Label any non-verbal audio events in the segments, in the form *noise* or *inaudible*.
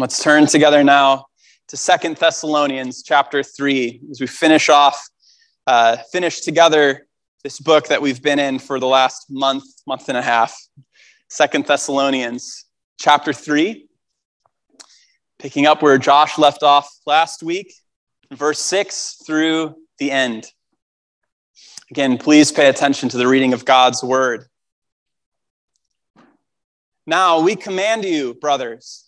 Let's turn together now to Second Thessalonians chapter 3 as we finish off, uh, finish together this book that we've been in for the last month, month and a half. Second Thessalonians chapter 3, picking up where Josh left off last week, verse 6 through the end. Again, please pay attention to the reading of God's word. Now we command you, brothers,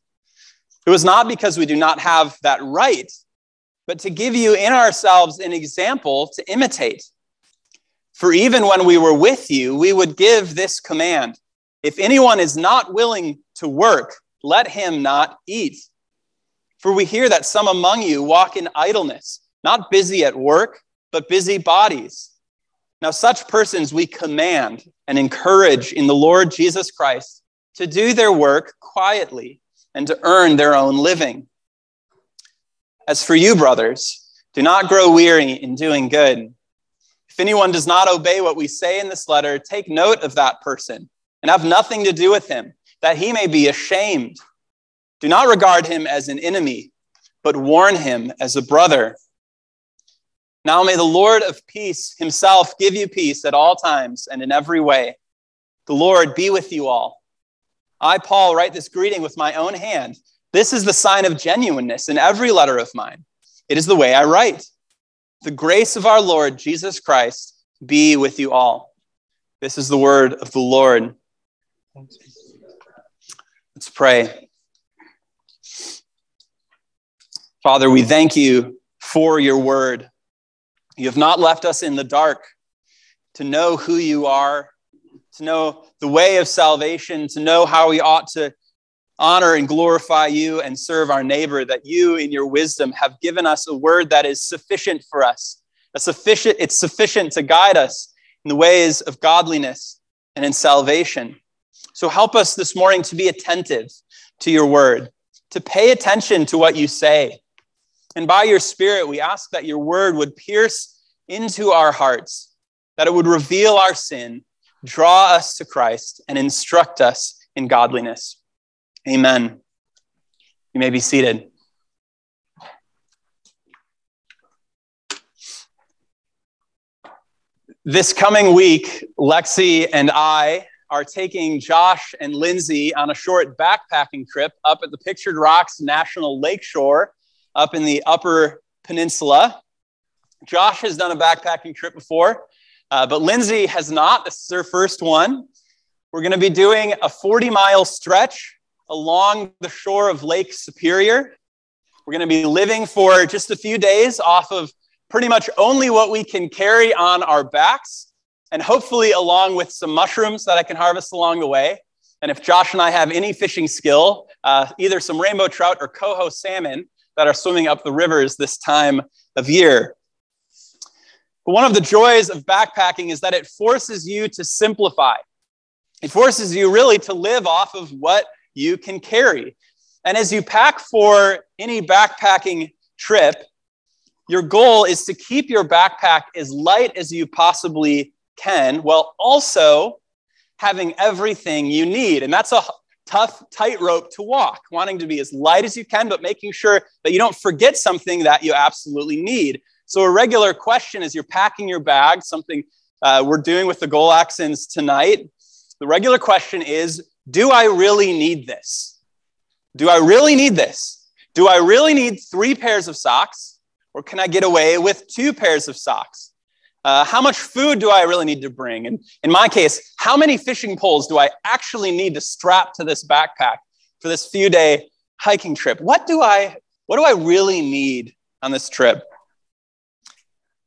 It was not because we do not have that right, but to give you in ourselves an example to imitate. For even when we were with you, we would give this command If anyone is not willing to work, let him not eat. For we hear that some among you walk in idleness, not busy at work, but busy bodies. Now, such persons we command and encourage in the Lord Jesus Christ to do their work quietly and to earn their own living. As for you, brothers, do not grow weary in doing good. If anyone does not obey what we say in this letter, take note of that person and have nothing to do with him, that he may be ashamed. Do not regard him as an enemy, but warn him as a brother. Now may the Lord of peace himself give you peace at all times and in every way. The Lord be with you all. I, Paul, write this greeting with my own hand. This is the sign of genuineness in every letter of mine. It is the way I write. The grace of our Lord Jesus Christ be with you all. This is the word of the Lord. Let's pray. Father, we thank you for your word. You have not left us in the dark to know who you are to know the way of salvation, to know how we ought to honor and glorify you and serve our neighbor, that you, in your wisdom, have given us a word that is sufficient for us. A sufficient, it's sufficient to guide us in the ways of godliness and in salvation. So help us this morning to be attentive to your word, to pay attention to what you say. And by your spirit, we ask that your word would pierce into our hearts, that it would reveal our sin draw us to Christ, and instruct us in godliness. Amen. You may be seated. This coming week, Lexi and I are taking Josh and Lindsay on a short backpacking trip up at the Pictured Rocks National Lakeshore up in the Upper Peninsula. Josh has done a backpacking trip before. Uh, but Lindsay has not. This is her first one. We're going to be doing a 40 mile stretch along the shore of Lake Superior. We're going to be living for just a few days off of pretty much only what we can carry on our backs, and hopefully along with some mushrooms that I can harvest along the way. And if Josh and I have any fishing skill, uh, either some rainbow trout or coho salmon that are swimming up the rivers this time of year. But one of the joys of backpacking is that it forces you to simplify. It forces you really to live off of what you can carry. And as you pack for any backpacking trip, your goal is to keep your backpack as light as you possibly can while also having everything you need. And that's a tough tightrope to walk, wanting to be as light as you can, but making sure that you don't forget something that you absolutely need. So, a regular question as you're packing your bag, something uh, we're doing with the goal accents tonight, the regular question is Do I really need this? Do I really need this? Do I really need three pairs of socks? Or can I get away with two pairs of socks? Uh, how much food do I really need to bring? And in my case, how many fishing poles do I actually need to strap to this backpack for this few day hiking trip? What do I, what do I really need on this trip?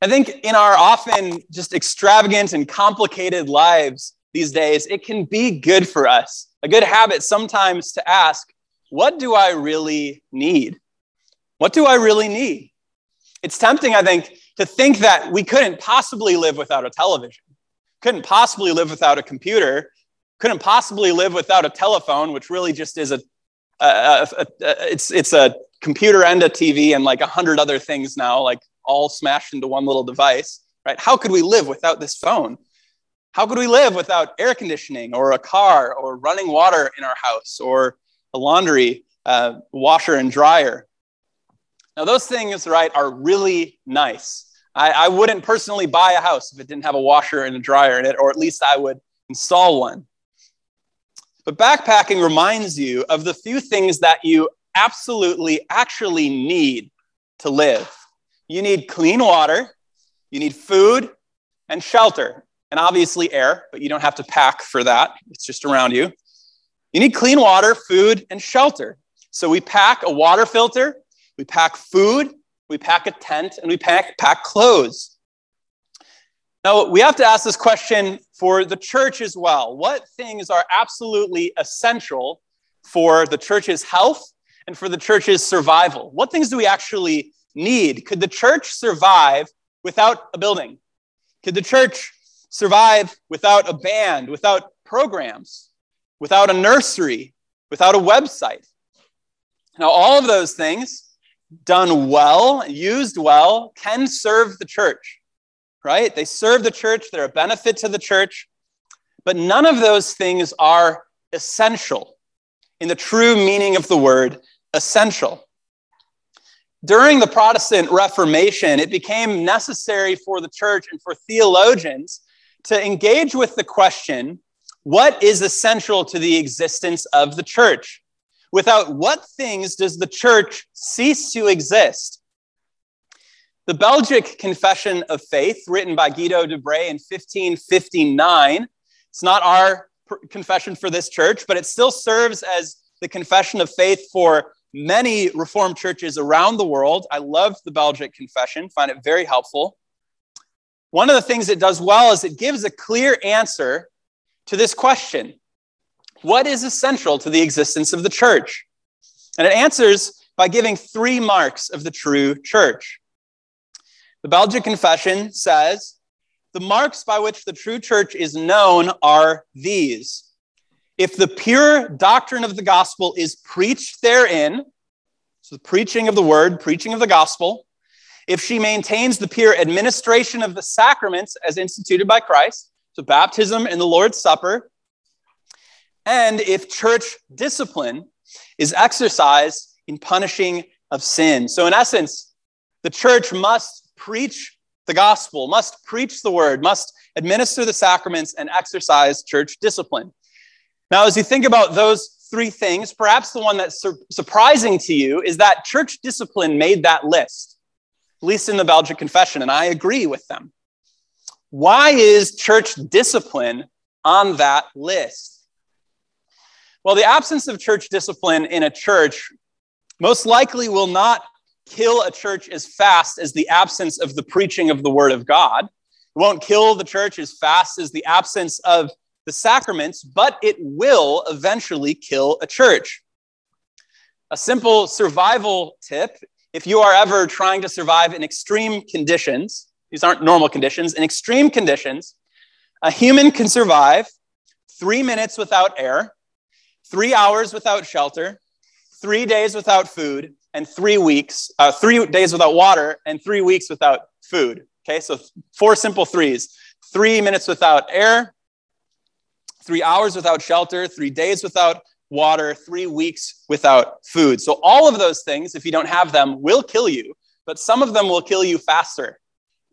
I think in our often just extravagant and complicated lives these days, it can be good for us, a good habit sometimes to ask, what do I really need? What do I really need? It's tempting, I think, to think that we couldn't possibly live without a television, couldn't possibly live without a computer, couldn't possibly live without a telephone, which really just is a, a, a, a it's it's a computer and a TV and like a hundred other things now, like all smashed into one little device, right? How could we live without this phone? How could we live without air conditioning or a car or running water in our house or a laundry uh, washer and dryer? Now, those things, right, are really nice. I, I wouldn't personally buy a house if it didn't have a washer and a dryer in it, or at least I would install one. But backpacking reminds you of the few things that you absolutely actually need to live. You need clean water, you need food and shelter, and obviously air, but you don't have to pack for that. It's just around you. You need clean water, food, and shelter. So we pack a water filter, we pack food, we pack a tent, and we pack, pack clothes. Now, we have to ask this question for the church as well. What things are absolutely essential for the church's health and for the church's survival? What things do we actually need? Could the church survive without a building? Could the church survive without a band, without programs, without a nursery, without a website? Now, all of those things done well, used well, can serve the church right? They serve the church, they're a benefit to the church, but none of those things are essential in the true meaning of the word essential. During the Protestant Reformation, it became necessary for the church and for theologians to engage with the question what is essential to the existence of the church? Without what things does the church cease to exist? The Belgic Confession of Faith, written by Guido de Brès in 1559, it's not our confession for this church, but it still serves as the confession of faith for many Reformed churches around the world. I love the Belgic Confession, find it very helpful. One of the things it does well is it gives a clear answer to this question What is essential to the existence of the church? And it answers by giving three marks of the true church. The Belgic Confession says the marks by which the true church is known are these. If the pure doctrine of the gospel is preached therein, so the preaching of the word, preaching of the gospel, if she maintains the pure administration of the sacraments as instituted by Christ, so baptism and the Lord's Supper, and if church discipline is exercised in punishing of sin. So, in essence, the church must preach the gospel, must preach the word, must administer the sacraments, and exercise church discipline. Now, as you think about those three things, perhaps the one that's sur- surprising to you is that church discipline made that list, at least in the Belgic Confession, and I agree with them. Why is church discipline on that list? Well, the absence of church discipline in a church most likely will not kill a church as fast as the absence of the preaching of the word of God. It won't kill the church as fast as the absence of the sacraments, but it will eventually kill a church. A simple survival tip if you are ever trying to survive in extreme conditions, these aren't normal conditions, in extreme conditions, a human can survive three minutes without air, three hours without shelter, three days without food, and three weeks, uh, three days without water and three weeks without food. Okay, so four simple threes three minutes without air, three hours without shelter, three days without water, three weeks without food. So, all of those things, if you don't have them, will kill you, but some of them will kill you faster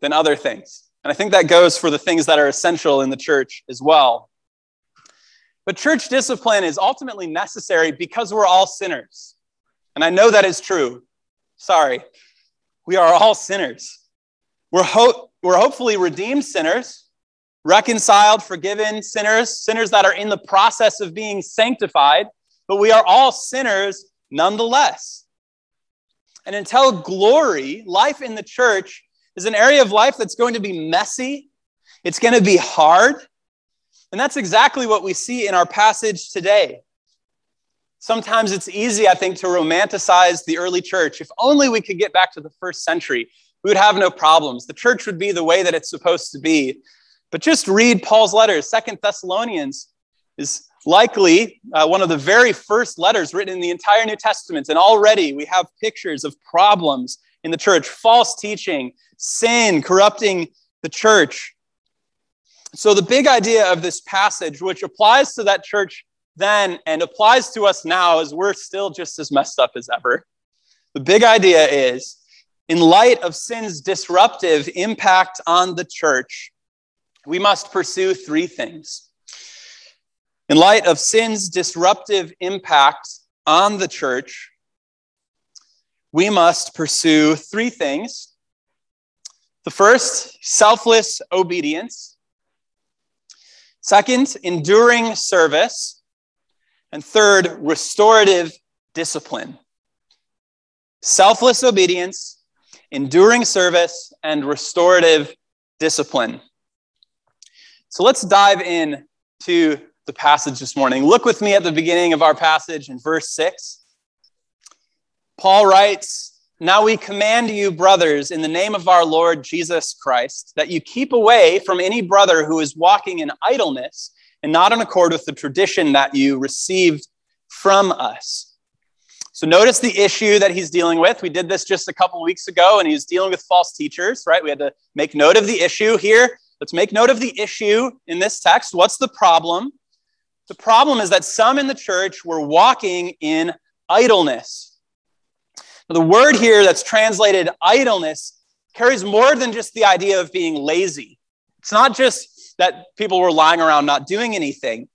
than other things. And I think that goes for the things that are essential in the church as well. But church discipline is ultimately necessary because we're all sinners. And I know that is true. Sorry. We are all sinners. We're, ho- we're hopefully redeemed sinners, reconciled, forgiven sinners, sinners that are in the process of being sanctified, but we are all sinners nonetheless. And until glory, life in the church is an area of life that's going to be messy, it's going to be hard. And that's exactly what we see in our passage today. Sometimes it's easy, I think, to romanticize the early church. If only we could get back to the first century, we would have no problems. The church would be the way that it's supposed to be. But just read Paul's letters. Second Thessalonians is likely uh, one of the very first letters written in the entire New Testament. And already we have pictures of problems in the church false teaching, sin corrupting the church. So, the big idea of this passage, which applies to that church then and applies to us now as we're still just as messed up as ever. The big idea is in light of sin's disruptive impact on the church, we must pursue three things. In light of sin's disruptive impact on the church, we must pursue three things. The first, selfless obedience. Second, enduring service. And third, restorative discipline. Selfless obedience, enduring service, and restorative discipline. So let's dive in to the passage this morning. Look with me at the beginning of our passage in verse 6. Paul writes, Now we command you, brothers, in the name of our Lord Jesus Christ, that you keep away from any brother who is walking in idleness and not in accord with the tradition that you received from us. So notice the issue that he's dealing with. We did this just a couple weeks ago, and he's dealing with false teachers, right? We had to make note of the issue here. Let's make note of the issue in this text. What's the problem? The problem is that some in the church were walking in idleness. Now, the word here that's translated idleness carries more than just the idea of being lazy. It's not just that people were lying around not doing anything.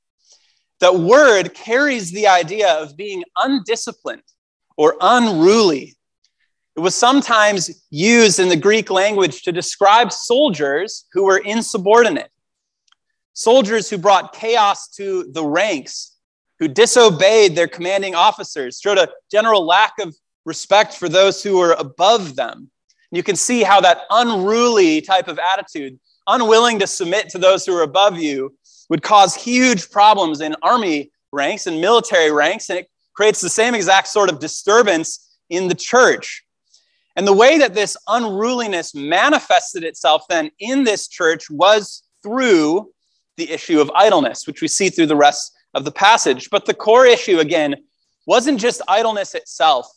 That word carries the idea of being undisciplined or unruly. It was sometimes used in the Greek language to describe soldiers who were insubordinate, soldiers who brought chaos to the ranks, who disobeyed their commanding officers, showed a general lack of respect for those who were above them. You can see how that unruly type of attitude unwilling to submit to those who are above you would cause huge problems in army ranks and military ranks, and it creates the same exact sort of disturbance in the church. And the way that this unruliness manifested itself then in this church was through the issue of idleness, which we see through the rest of the passage. But the core issue, again, wasn't just idleness itself,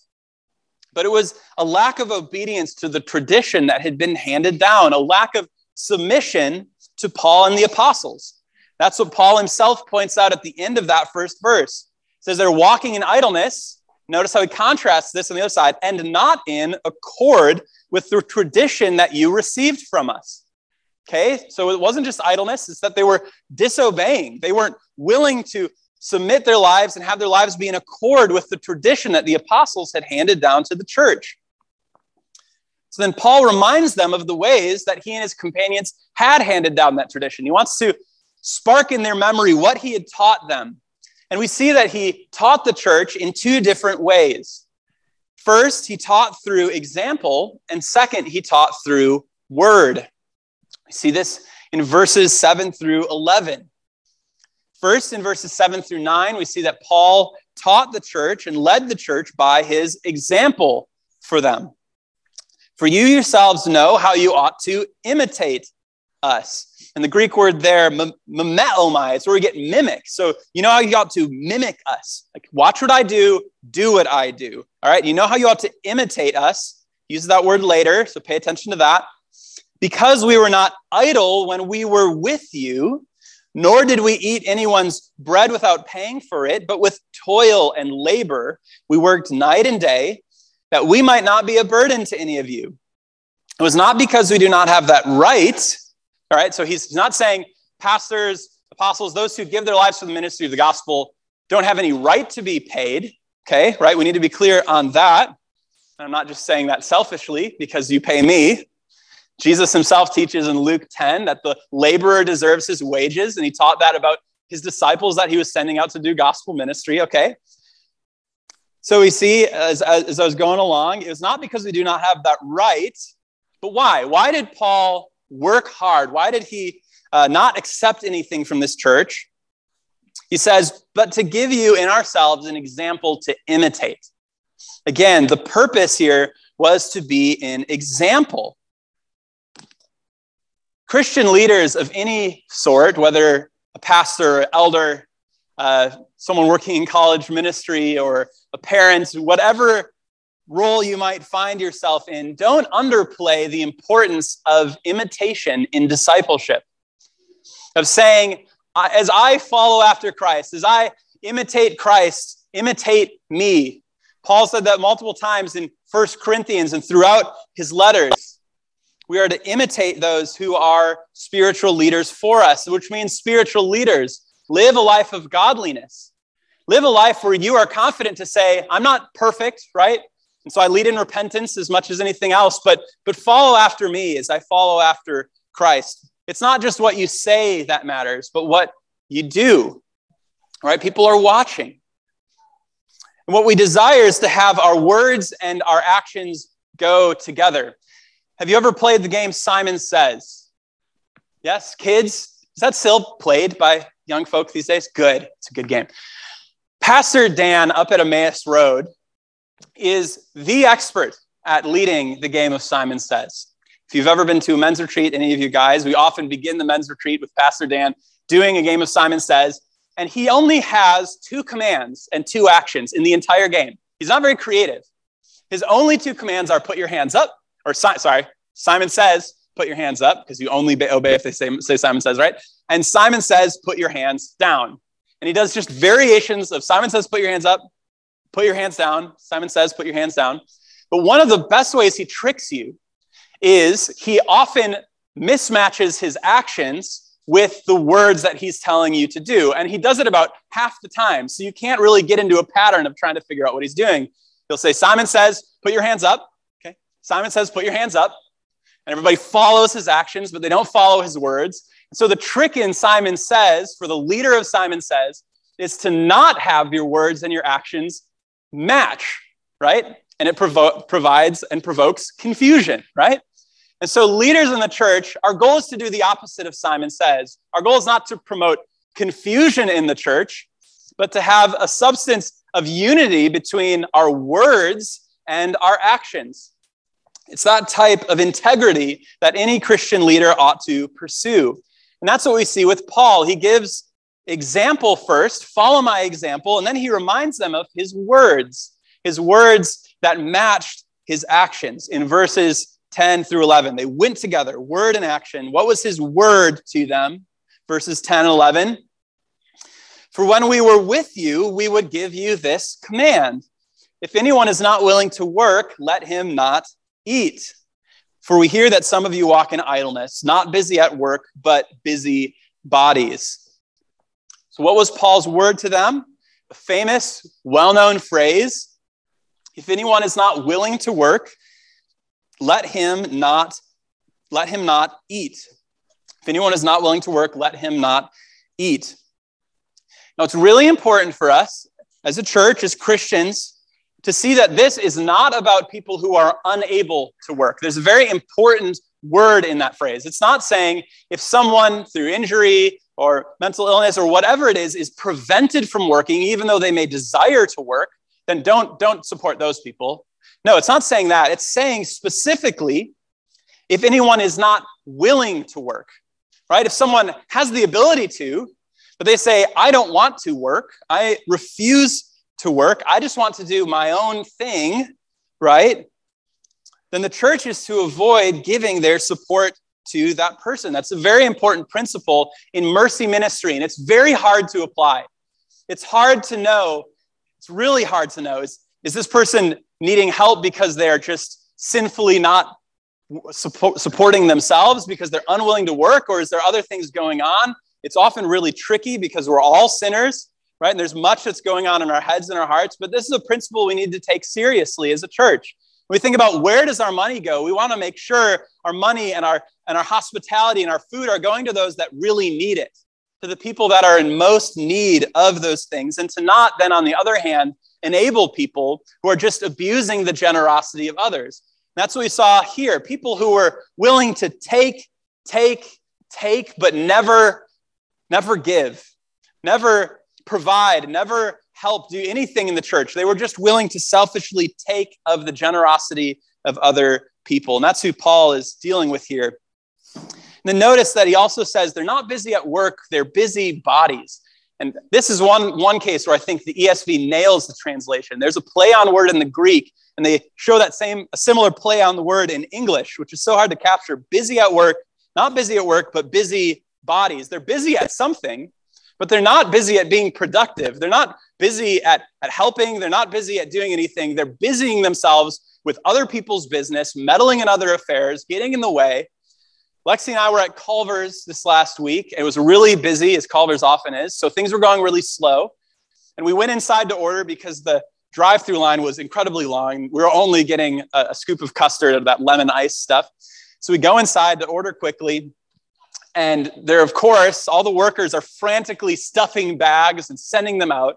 but it was a lack of obedience to the tradition that had been handed down, a lack of submission to Paul and the apostles. That's what Paul himself points out at the end of that first verse. He says they're walking in idleness. Notice how he contrasts this on the other side, and not in accord with the tradition that you received from us. Okay, so it wasn't just idleness, it's that they were disobeying. They weren't willing to submit their lives and have their lives be in accord with the tradition that the apostles had handed down to the church. So then Paul reminds them of the ways that he and his companions had handed down that tradition. He wants to spark in their memory what he had taught them. And we see that he taught the church in two different ways. First, he taught through example, and second, he taught through word. We see this in verses 7 through 11. First, in verses 7 through 9, we see that Paul taught the church and led the church by his example for them. For you yourselves know how you ought to imitate us. And the Greek word there, mimeomai, it's where we get mimic. So you know how you ought to mimic us. Like, watch what I do, do what I do. All right. You know how you ought to imitate us. Use that word later. So pay attention to that. Because we were not idle when we were with you, nor did we eat anyone's bread without paying for it, but with toil and labor, we worked night and day that we might not be a burden to any of you. It was not because we do not have that right. All right, so he's not saying pastors, apostles, those who give their lives for the ministry of the gospel don't have any right to be paid. Okay, right? We need to be clear on that. And I'm not just saying that selfishly because you pay me. Jesus himself teaches in Luke 10 that the laborer deserves his wages, and he taught that about his disciples that he was sending out to do gospel ministry. Okay, so we see as, as I was going along, it was not because we do not have that right, but why? Why did Paul work hard? Why did he uh, not accept anything from this church? He says, but to give you in ourselves an example to imitate. Again, the purpose here was to be an example. Christian leaders of any sort, whether a pastor, elder, uh, someone working in college ministry, or a parent, whatever role you might find yourself in, don't underplay the importance of imitation in discipleship. Of saying, as I follow after Christ, as I imitate Christ, imitate me. Paul said that multiple times in First Corinthians and throughout his letters. We are to imitate those who are spiritual leaders for us, which means spiritual leaders live a life of godliness. Live a life where you are confident to say, I'm not perfect, right? And so I lead in repentance as much as anything else, but, but follow after me as I follow after Christ. It's not just what you say that matters, but what you do, right? People are watching. And what we desire is to have our words and our actions go together. Have you ever played the game Simon Says? Yes, kids? Is that still played by young folk these days? Good. It's a good game. Pastor Dan up at Emmaus Road is the expert at leading the game of Simon Says. If you've ever been to a men's retreat, any of you guys, we often begin the men's retreat with Pastor Dan doing a game of Simon Says, and he only has two commands and two actions in the entire game. He's not very creative. His only two commands are put your hands up, or sorry, Simon says, put your hands up, because you only obey if they say, say Simon says, right? And Simon says, put your hands down. And he does just variations of Simon says, put your hands up, put your hands down. Simon says, put your hands down. But one of the best ways he tricks you is he often mismatches his actions with the words that he's telling you to do. And he does it about half the time. So you can't really get into a pattern of trying to figure out what he's doing. He'll say, Simon says, put your hands up. Okay. Simon says, put your hands up. And everybody follows his actions, but they don't follow his words. And So the trick in Simon says, for the leader of Simon says, is to not have your words and your actions match, right? And it provo- provides and provokes confusion, right? And so, leaders in the church, our goal is to do the opposite of Simon says. Our goal is not to promote confusion in the church, but to have a substance of unity between our words and our actions. It's that type of integrity that any Christian leader ought to pursue. And that's what we see with Paul. He gives example first, follow my example, and then he reminds them of his words, his words that matched his actions in verses 10 through 11. They went together, word and action. What was his word to them? Verses 10 and 11. For when we were with you, we would give you this command If anyone is not willing to work, let him not eat. For we hear that some of you walk in idleness, not busy at work, but busy bodies. So, what was Paul's word to them? A famous, well known phrase If anyone is not willing to work, let him not let him not eat. If anyone is not willing to work, let him not eat. Now, it's really important for us as a church, as Christians, to see that this is not about people who are unable to work. There's a very important word in that phrase. It's not saying if someone through injury or mental illness or whatever it is is prevented from working even though they may desire to work, then don't don't support those people. No, it's not saying that. It's saying specifically if anyone is not willing to work, right? If someone has the ability to, but they say, I don't want to work, I refuse to work, I just want to do my own thing, right? Then the church is to avoid giving their support to that person. That's a very important principle in mercy ministry, and it's very hard to apply. It's hard to know, it's really hard to know is, is this person needing help because they're just sinfully not support, supporting themselves because they're unwilling to work, or is there other things going on? It's often really tricky because we're all sinners, right? And there's much that's going on in our heads and our hearts, but this is a principle we need to take seriously as a church. When we think about where does our money go, we want to make sure our money and our and our hospitality and our food are going to those that really need it, to the people that are in most need of those things, and to not then, on the other hand, enable people who are just abusing the generosity of others. That's what we saw here. People who were willing to take, take, take, but never, never give, never provide, never help do anything in the church. They were just willing to selfishly take of the generosity of other people. And that's who Paul is dealing with here. And then notice that he also says they're not busy at work, they're busy bodies. And this is one, one case where I think the ESV nails the translation. There's a play on word in the Greek, and they show that same, a similar play on the word in English, which is so hard to capture. Busy at work, not busy at work, but busy bodies. They're busy at something, but they're not busy at being productive. They're not busy at, at helping. They're not busy at doing anything. They're busying themselves with other people's business, meddling in other affairs, getting in the way. Lexi and I were at Culver's this last week. It was really busy, as Culver's often is. So things were going really slow. And we went inside to order because the drive through line was incredibly long. We were only getting a, a scoop of custard of that lemon ice stuff. So we go inside to order quickly. And there, of course, all the workers are frantically stuffing bags and sending them out.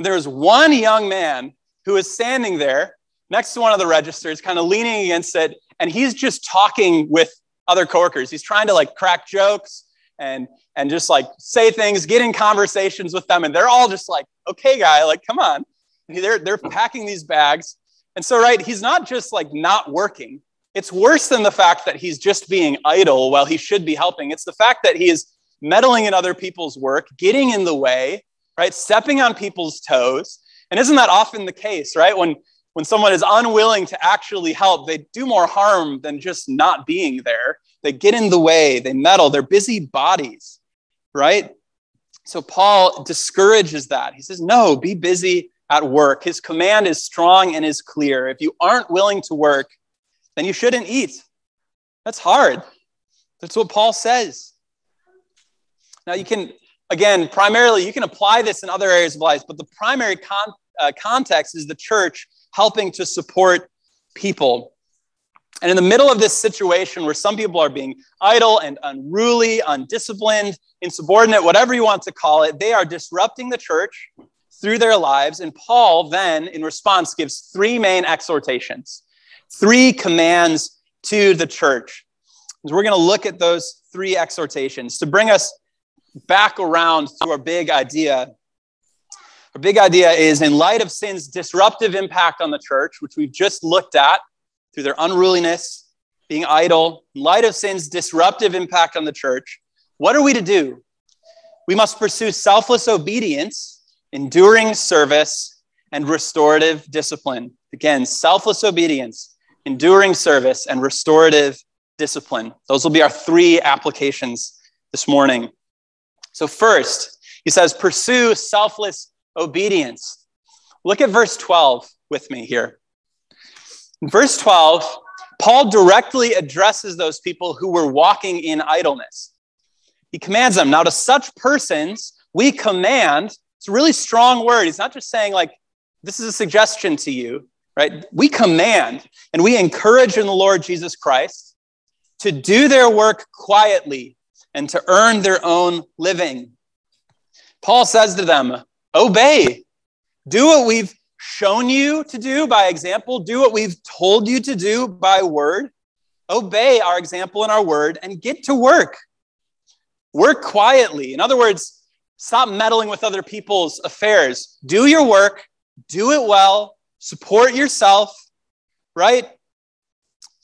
But there was one young man who is standing there next to one of the registers, kind of leaning against it, and he's just talking with other coworkers. He's trying to like crack jokes and and just like say things, get in conversations with them, and they're all just like, "Okay, guy, like, come on." And they're they're packing these bags, and so right, he's not just like not working. It's worse than the fact that he's just being idle while he should be helping. It's the fact that he is meddling in other people's work, getting in the way, right? Stepping on people's toes. And isn't that often the case, right? When when someone is unwilling to actually help, they do more harm than just not being there. They get in the way, they meddle, they're busy bodies, right? So Paul discourages that. He says, No, be busy at work. His command is strong and is clear. If you aren't willing to work, then you shouldn't eat. That's hard. That's what Paul says. Now, you can, again, primarily, you can apply this in other areas of life, but the primary con- uh, context is the church helping to support people. And in the middle of this situation where some people are being idle and unruly, undisciplined, insubordinate, whatever you want to call it, they are disrupting the church through their lives. And Paul then, in response, gives three main exhortations three commands to the church. So we're going to look at those three exhortations to bring us back around to our big idea. Our big idea is in light of sin's disruptive impact on the church, which we've just looked at through their unruliness, being idle, in light of sin's disruptive impact on the church, what are we to do? We must pursue selfless obedience, enduring service, and restorative discipline. Again, selfless obedience, enduring service, and restorative discipline. Those will be our three applications this morning. So, first, he says, pursue selfless obedience. Look at verse 12 with me here. In verse 12, Paul directly addresses those people who were walking in idleness. He commands them. Now, to such persons, we command, it's a really strong word. He's not just saying, like, this is a suggestion to you right? We command and we encourage in the Lord Jesus Christ to do their work quietly and to earn their own living. Paul says to them, Obey, do what we've shown you to do by example, do what we've told you to do by word. Obey our example and our word and get to work. Work quietly. In other words, stop meddling with other people's affairs. Do your work, do it well, support yourself, right?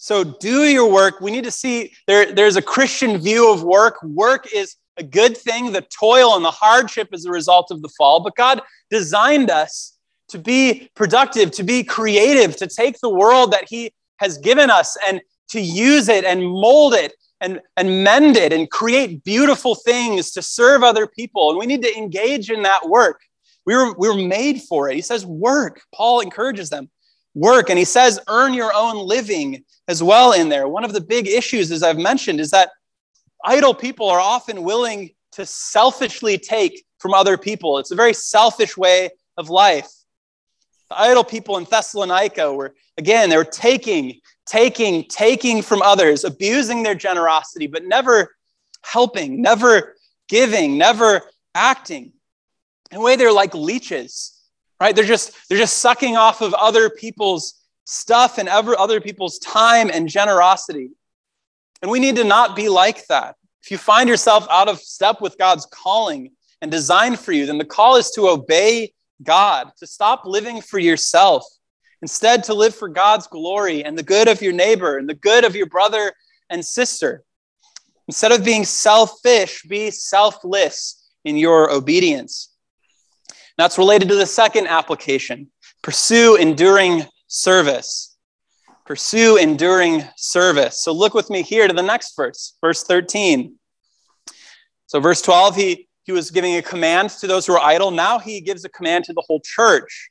So do your work. We need to see there, there's a Christian view of work. Work is a good thing. The toil and the hardship is a result of the fall, but God designed us to be productive, to be creative, to take the world that He has given us and to use it and mold it and, and mend it and create beautiful things to serve other people. And we need to engage in that work. We were, we were made for it. He says, work. Paul encourages them, work. And he says, earn your own living as well in there. One of the big issues, as I've mentioned, is that idle people are often willing to selfishly take from other people. It's a very selfish way of life. The idle people in Thessalonica were, again, they were taking, taking, taking from others, abusing their generosity, but never helping, never giving, never acting. In a way, they're like leeches, right? They're just, they're just sucking off of other people's stuff and other people's time and generosity. And we need to not be like that. If you find yourself out of step with God's calling and design for you, then the call is to obey God, to stop living for yourself, instead, to live for God's glory and the good of your neighbor and the good of your brother and sister. Instead of being selfish, be selfless in your obedience. That's related to the second application pursue enduring service. Pursue enduring service. So look with me here to the next verse, verse 13. So, verse 12, he, he was giving a command to those who are idle. Now he gives a command to the whole church.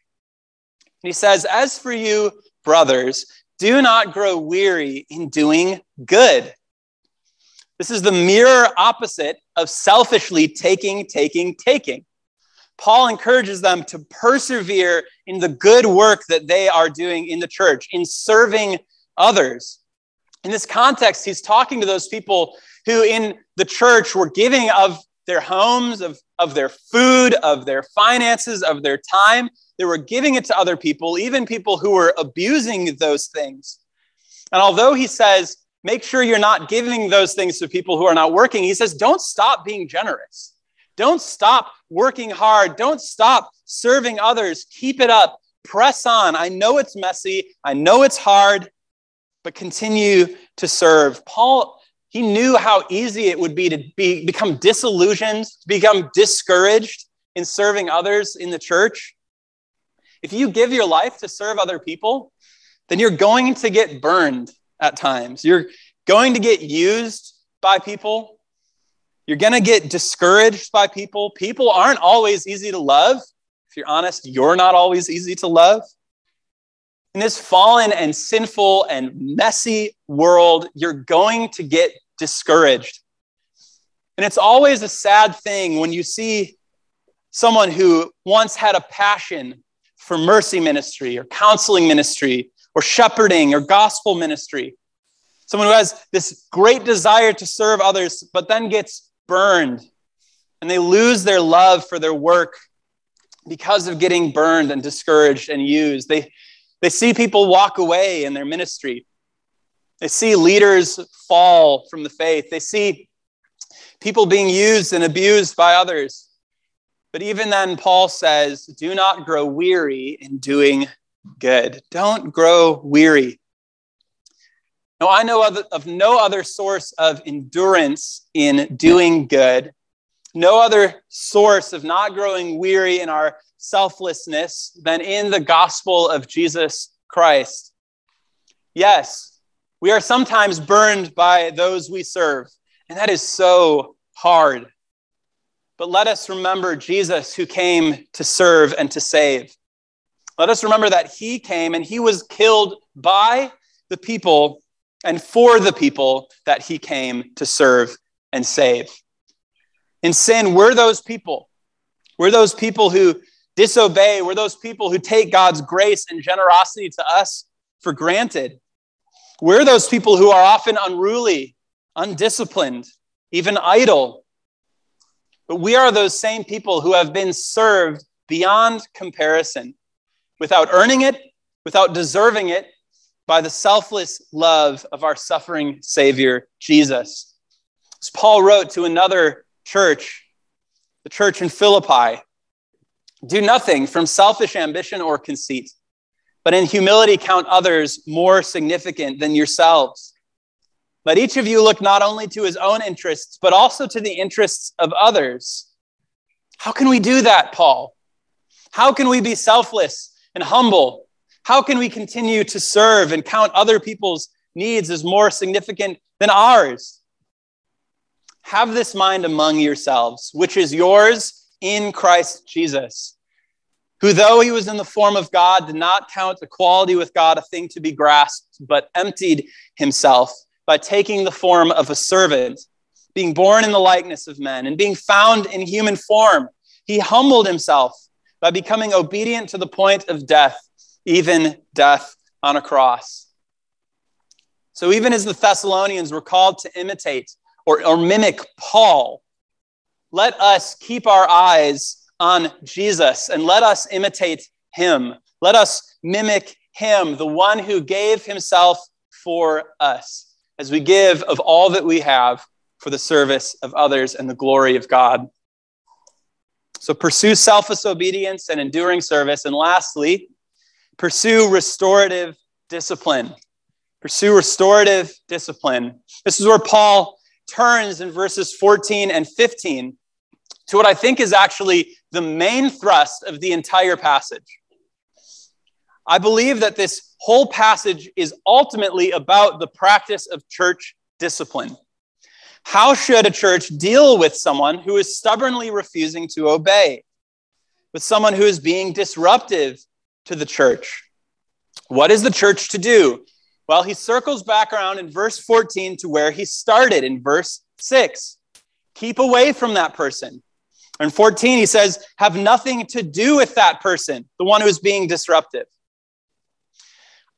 And he says, As for you, brothers, do not grow weary in doing good. This is the mirror opposite of selfishly taking, taking, taking. Paul encourages them to persevere in the good work that they are doing in the church, in serving others. In this context, he's talking to those people who in the church were giving of their homes, of, of their food, of their finances, of their time. They were giving it to other people, even people who were abusing those things. And although he says, make sure you're not giving those things to people who are not working, he says, don't stop being generous. Don't stop working hard. Don't stop serving others. Keep it up. Press on. I know it's messy. I know it's hard, but continue to serve. Paul, he knew how easy it would be to be, become disillusioned, to become discouraged in serving others in the church. If you give your life to serve other people, then you're going to get burned at times. You're going to get used by people. You're going to get discouraged by people. People aren't always easy to love. If you're honest, you're not always easy to love. In this fallen and sinful and messy world, you're going to get discouraged. And it's always a sad thing when you see someone who once had a passion for mercy ministry or counseling ministry or shepherding or gospel ministry. Someone who has this great desire to serve others, but then gets burned and they lose their love for their work because of getting burned and discouraged and used. They, they see people walk away in their ministry. They see leaders fall from the faith. They see people being used and abused by others. But even then, Paul says, do not grow weary in doing good. Don't grow weary. Now, I know of no other source of endurance in doing good, no other source of not growing weary in our selflessness than in the gospel of Jesus Christ. Yes, we are sometimes burned by those we serve, and that is so hard. But let us remember Jesus who came to serve and to save. Let us remember that he came and he was killed by the people and for the people that he came to serve and save. In sin, we're those people. We're those people who disobey. We're those people who take God's grace and generosity to us for granted. We're those people who are often unruly, undisciplined, even idle. But we are those same people who have been served beyond comparison without earning it, without deserving it, by the selfless love of our suffering Savior, Jesus. As Paul wrote to another church, the church in Philippi, do nothing from selfish ambition or conceit, but in humility count others more significant than yourselves. Let each of you look not only to his own interests, but also to the interests of others. How can we do that, Paul? How can we be selfless and humble how can we continue to serve and count other people's needs as more significant than ours? Have this mind among yourselves, which is yours in Christ Jesus, who, though he was in the form of God, did not count equality with God a thing to be grasped, but emptied himself by taking the form of a servant, being born in the likeness of men, and being found in human form. He humbled himself by becoming obedient to the point of death even death on a cross. So, even as the Thessalonians were called to imitate or, or mimic Paul, let us keep our eyes on Jesus and let us imitate him. Let us mimic him, the one who gave himself for us, as we give of all that we have for the service of others and the glory of God. So pursue selfless obedience and enduring service. And lastly, pursue restorative discipline. Pursue restorative discipline. This is where Paul turns in verses 14 and 15 to what I think is actually the main thrust of the entire passage. I believe that this whole passage is ultimately about the practice of church discipline. How should a church deal with someone who is stubbornly refusing to obey? With someone who is being disruptive to the church? What is the church to do? Well, he circles back around in verse 14 to where he started in verse 6. Keep away from that person. In 14, he says, have nothing to do with that person, the one who is being disruptive.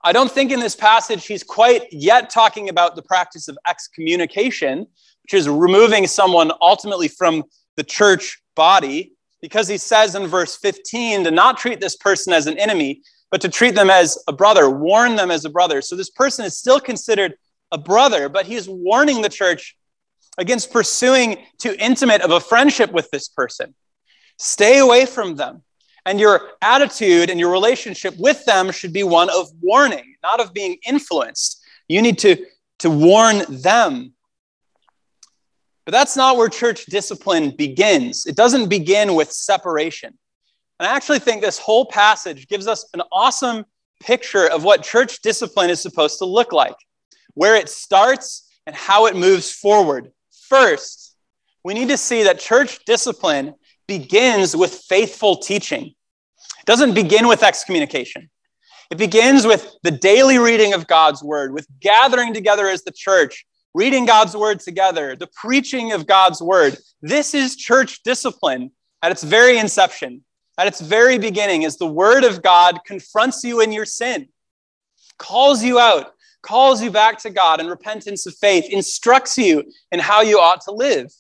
I don't think in this passage he's quite yet talking about the practice of excommunication, which is removing someone ultimately from the church body, because he says in verse 15 to not treat this person as an enemy, but to treat them as a brother, warn them as a brother. So this person is still considered a brother, but he's warning the church against pursuing too intimate of a friendship with this person. Stay away from them. And your attitude and your relationship with them should be one of warning, not of being influenced. You need to, to warn them. But that's not where church discipline begins. It doesn't begin with separation. And I actually think this whole passage gives us an awesome picture of what church discipline is supposed to look like, where it starts and how it moves forward. First, we need to see that church discipline begins with faithful teaching. It doesn't begin with excommunication. It begins with the daily reading of God's word, with gathering together as the church, reading God's word together, the preaching of God's word. This is church discipline at its very inception at its very beginning as the word of God confronts you in your sin, calls you out, calls you back to God in repentance of faith, instructs you in how you ought to live.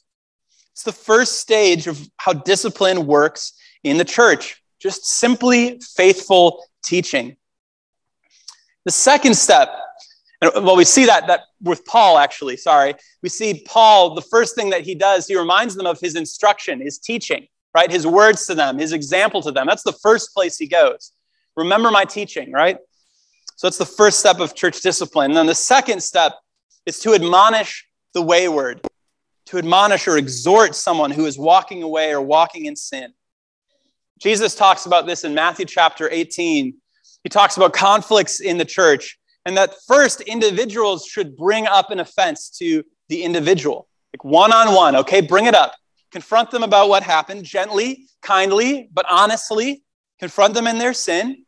It's the first stage of how discipline works in the church, just simply faithful teaching. The second step, and well, we see that, that with Paul, actually, sorry. We see Paul, the first thing that he does, he reminds them of his instruction, his teaching right? His words to them, his example to them. That's the first place he goes. Remember my teaching, right? So that's the first step of church discipline. And then the second step is to admonish the wayward, to admonish or exhort someone who is walking away or walking in sin. Jesus talks about this in Matthew chapter 18. He talks about conflicts in the church and that first individuals should bring up an offense to the individual, like one on one, okay? Bring it up. Confront them about what happened gently, kindly, but honestly. Confront them in their sin.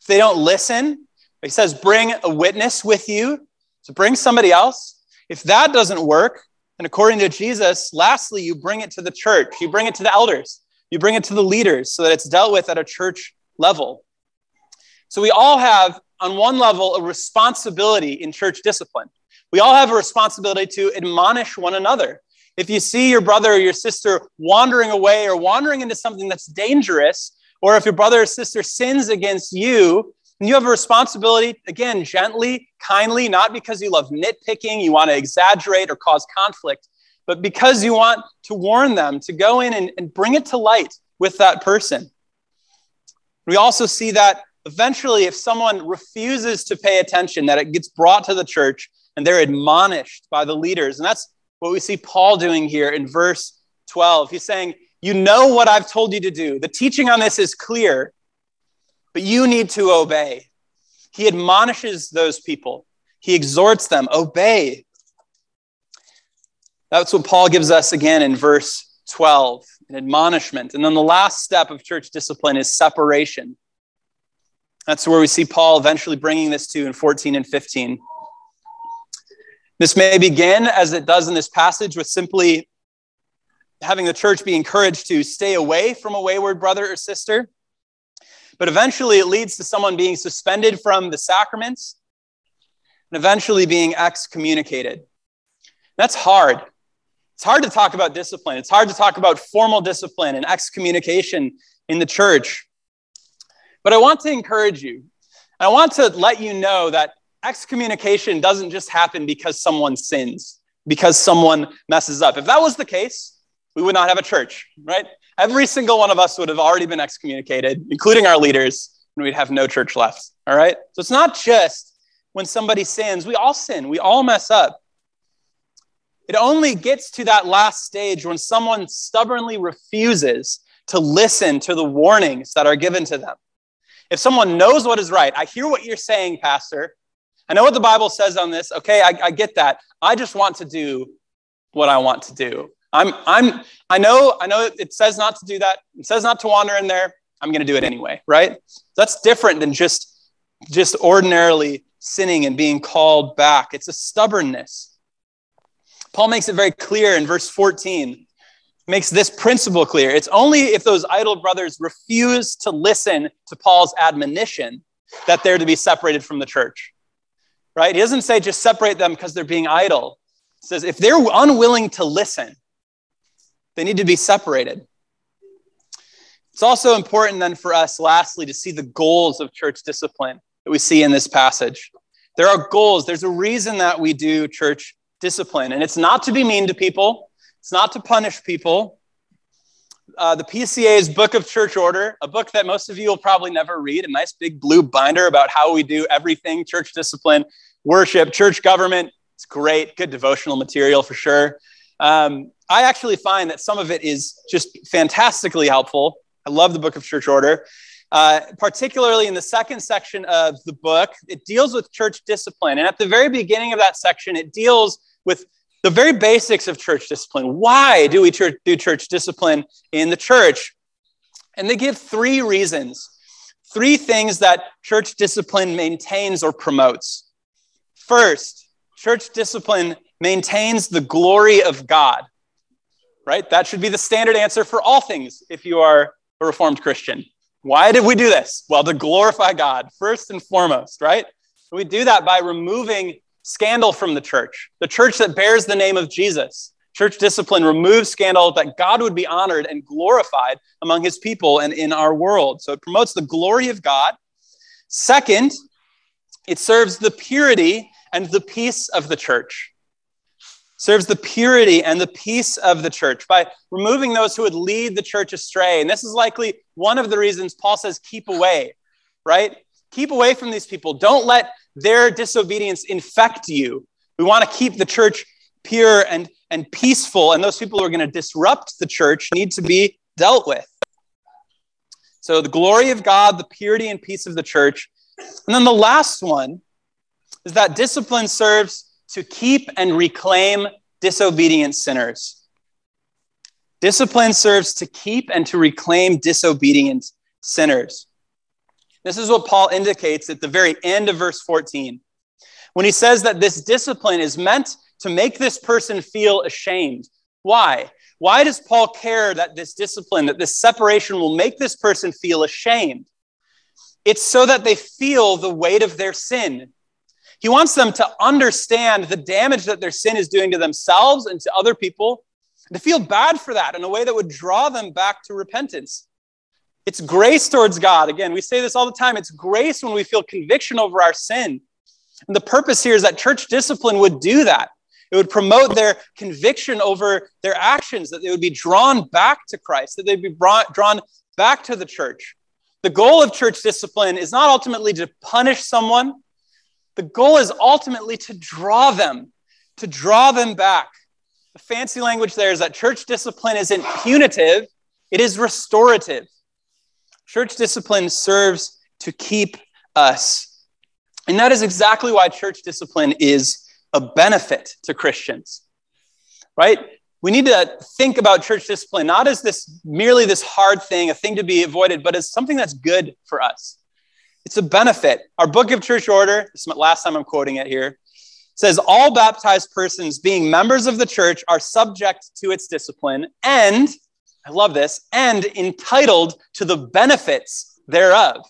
If they don't listen, he says, bring a witness with you. So bring somebody else. If that doesn't work, and according to Jesus, lastly, you bring it to the church, you bring it to the elders, you bring it to the leaders so that it's dealt with at a church level. So we all have, on one level, a responsibility in church discipline. We all have a responsibility to admonish one another. If you see your brother or your sister wandering away or wandering into something that's dangerous, or if your brother or sister sins against you, you have a responsibility, again, gently, kindly, not because you love nitpicking, you want to exaggerate or cause conflict, but because you want to warn them to go in and, and bring it to light with that person. We also see that eventually, if someone refuses to pay attention, that it gets brought to the church and they're admonished by the leaders. And that's what we see Paul doing here in verse 12. He's saying, You know what I've told you to do. The teaching on this is clear, but you need to obey. He admonishes those people, he exhorts them, obey. That's what Paul gives us again in verse 12 an admonishment. And then the last step of church discipline is separation. That's where we see Paul eventually bringing this to in 14 and 15. This may begin, as it does in this passage, with simply having the church be encouraged to stay away from a wayward brother or sister. But eventually, it leads to someone being suspended from the sacraments and eventually being excommunicated. That's hard. It's hard to talk about discipline. It's hard to talk about formal discipline and excommunication in the church. But I want to encourage you. I want to let you know that excommunication doesn't just happen because someone sins, because someone messes up. If that was the case, we would not have a church, right? every single one of us would have already been excommunicated, including our leaders, and we'd have no church left. All right? So it's not just when somebody sins, we all sin, we all mess up. It only gets to that last stage when someone stubbornly refuses to listen to the warnings that are given to them. If someone knows what is right, I hear what you're saying, Pastor. I know what the Bible says on this. Okay, I, I get that. I just want to do what I want to do. I'm, I'm, I know, I know it says not to do that. It says not to wander in there. I'm going to do it anyway, right? That's different than just, just ordinarily sinning and being called back. It's a stubbornness. Paul makes it very clear in verse 14, makes this principle clear. It's only if those idle brothers refuse to listen to Paul's admonition that they're to be separated from the church. Right? He doesn't say just separate them because they're being idle. He says if they're unwilling to listen, they need to be separated. It's also important then for us, lastly, to see the goals of church discipline that we see in this passage. There are goals. There's a reason that we do church discipline, and it's not to be mean to people, it's not to punish people. Uh, the PCA's Book of Church Order, a book that most of you will probably never read, a nice big blue binder about how we do everything church discipline, worship, church government. It's great, good devotional material for sure. Um, I actually find that some of it is just fantastically helpful. I love the Book of Church Order. Uh, particularly in the second section of the book, it deals with church discipline. And at the very beginning of that section, it deals with the very basics of church discipline. Why do we do church discipline in the church? And they give three reasons, three things that church discipline maintains or promotes. First, church discipline maintains the glory of God, right? That should be the standard answer for all things if you are a Reformed Christian. Why did we do this? Well, to glorify God, first and foremost, right? We do that by removing scandal from the church, the church that bears the name of Jesus. Church discipline removes scandal that God would be honored and glorified among his people and in our world. So it promotes the glory of God. Second, it serves the purity and the peace of the church serves the purity and the peace of the church by removing those who would lead the church astray. And this is likely one of the reasons Paul says, keep away, right? Keep away from these people. Don't let their disobedience infect you. We want to keep the church pure and, and peaceful, and those people who are going to disrupt the church need to be dealt with. So, the glory of God, the purity and peace of the church. And then the last one is that discipline serves to keep and reclaim disobedient sinners. Discipline serves to keep and to reclaim disobedient sinners. This is what Paul indicates at the very end of verse 14 when he says that this discipline is meant to make this person feel ashamed. Why? Why does Paul care that this discipline, that this separation will make this person feel ashamed? It's so that they feel the weight of their sin. He wants them to understand the damage that their sin is doing to themselves and to other people, and to feel bad for that in a way that would draw them back to repentance. It's grace towards God. Again, we say this all the time. It's grace when we feel conviction over our sin. And the purpose here is that church discipline would do that. It would promote their conviction over their actions, that they would be drawn back to Christ, that they'd be brought, drawn back to the church. The goal of church discipline is not ultimately to punish someone the goal is ultimately to draw them, to draw them back. The fancy language there is that church discipline isn't punitive, it is restorative. Church discipline serves to keep us. And that is exactly why church discipline is a benefit to Christians, right? We need to think about church discipline not as this merely this hard thing, a thing to be avoided, but as something that's good for us. It's a benefit. Our book of church order, this is last time I'm quoting it here, says all baptized persons being members of the church are subject to its discipline and, I love this, and entitled to the benefits thereof.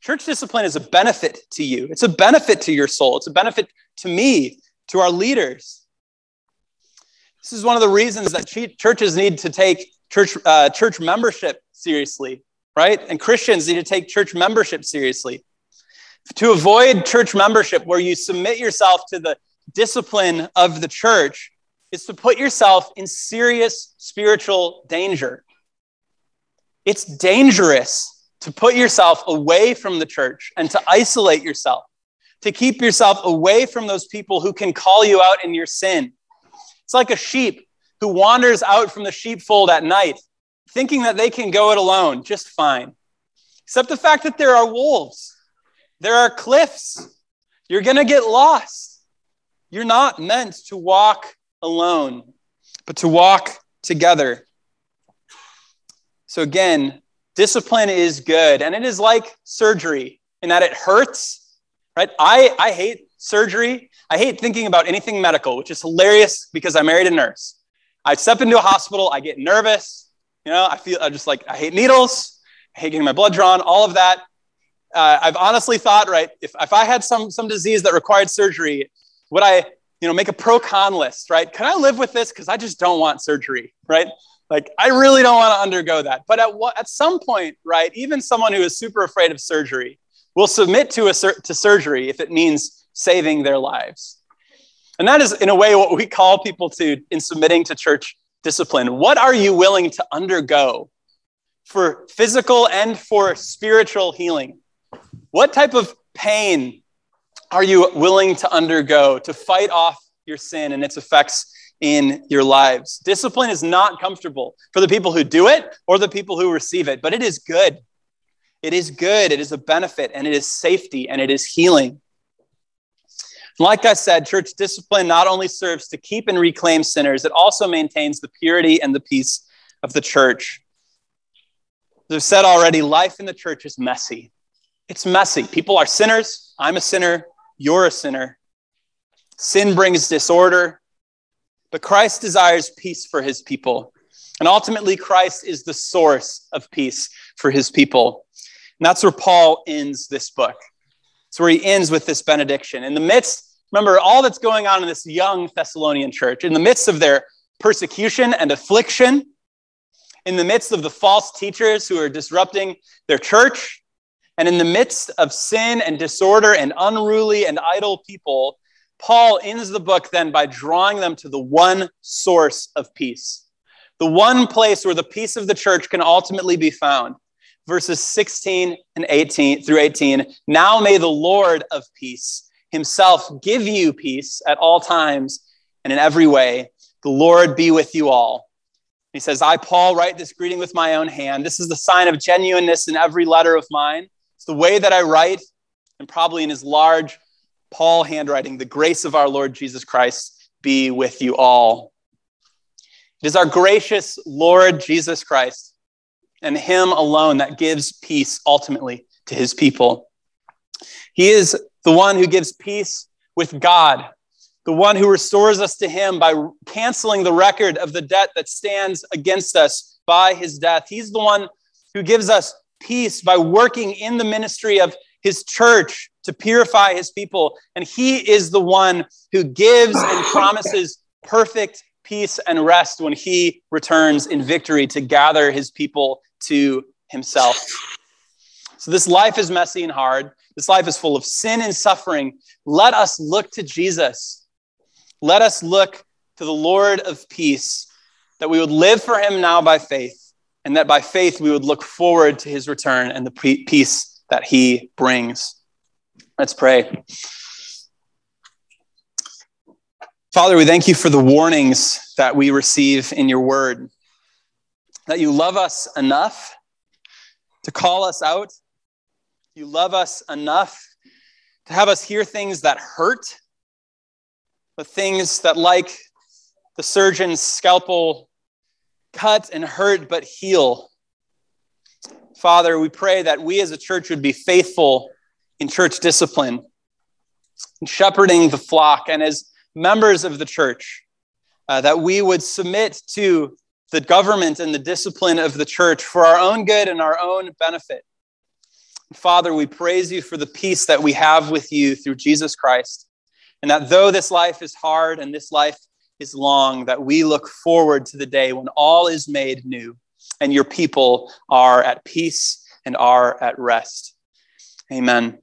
Church discipline is a benefit to you. It's a benefit to your soul. It's a benefit to me, to our leaders. This is one of the reasons that churches need to take church, uh, church membership seriously right? And Christians need to take church membership seriously. To avoid church membership, where you submit yourself to the discipline of the church, is to put yourself in serious spiritual danger. It's dangerous to put yourself away from the church and to isolate yourself, to keep yourself away from those people who can call you out in your sin. It's like a sheep who wanders out from the sheepfold at night, thinking that they can go it alone just fine. Except the fact that there are wolves, there are cliffs. You're going to get lost. You're not meant to walk alone, but to walk together. So, again, discipline is good, and it is like surgery in that it hurts, right? I, I hate surgery. I hate thinking about anything medical, which is hilarious because I married a nurse. I step into a hospital, I get nervous. You know, I feel I just like I hate needles, I hate getting my blood drawn, all of that. Uh, I've honestly thought, right, if, if I had some some disease that required surgery, would I, you know, make a pro con list, right? Can I live with this? Because I just don't want surgery, right? Like I really don't want to undergo that. But at what at some point, right, even someone who is super afraid of surgery will submit to a to surgery if it means saving their lives. And that is, in a way, what we call people to in submitting to church discipline. What are you willing to undergo for physical and for spiritual healing? What type of pain are you willing to undergo to fight off your sin and its effects in your lives? Discipline is not comfortable for the people who do it or the people who receive it, but it is good. It is good, it is a benefit, and it is safety, and it is healing. Like I said, church discipline not only serves to keep and reclaim sinners, it also maintains the purity and the peace of the church. As I've said already, life in the church is messy. It's messy. People are sinners. I'm a sinner. You're a sinner. Sin brings disorder, but Christ desires peace for his people. And ultimately, Christ is the source of peace for his people. And that's where Paul ends this book. It's where he ends with this benediction. In the midst, remember, all that's going on in this young Thessalonian church, in the midst of their persecution and affliction, in the midst of the false teachers who are disrupting their church, and in the midst of sin and disorder and unruly and idle people, Paul ends the book then by drawing them to the one source of peace, the one place where the peace of the church can ultimately be found verses 16 and 18 through 18. Now may the Lord of peace himself give you peace at all times and in every way. The Lord be with you all. He says, I, Paul, write this greeting with my own hand. This is the sign of genuineness in every letter of mine. It's the way that I write, and probably in his large Paul handwriting, the grace of our Lord Jesus Christ be with you all. It is our gracious Lord Jesus Christ and Him alone that gives peace ultimately to His people. He is the one who gives peace with God, the one who restores us to Him by canceling the record of the debt that stands against us by His death. He's the one who gives us peace by working in the ministry of His church to purify His people. And He is the one who gives and *laughs* promises perfect peace and rest when He returns in victory to gather His people to himself. So, this life is messy and hard. This life is full of sin and suffering. Let us look to Jesus. Let us look to the Lord of peace, that we would live for him now by faith, and that by faith we would look forward to his return and the peace that he brings. Let's pray. Father, we thank you for the warnings that we receive in your word that you love us enough to call us out. You love us enough to have us hear things that hurt, the things that, like the surgeon's scalpel, cut and hurt but heal. Father, we pray that we as a church would be faithful in church discipline, in shepherding the flock, and as members of the church, uh, that we would submit to the government and the discipline of the church for our own good and our own benefit. Father, we praise you for the peace that we have with you through Jesus Christ. And that though this life is hard and this life is long, that we look forward to the day when all is made new and your people are at peace and are at rest. Amen.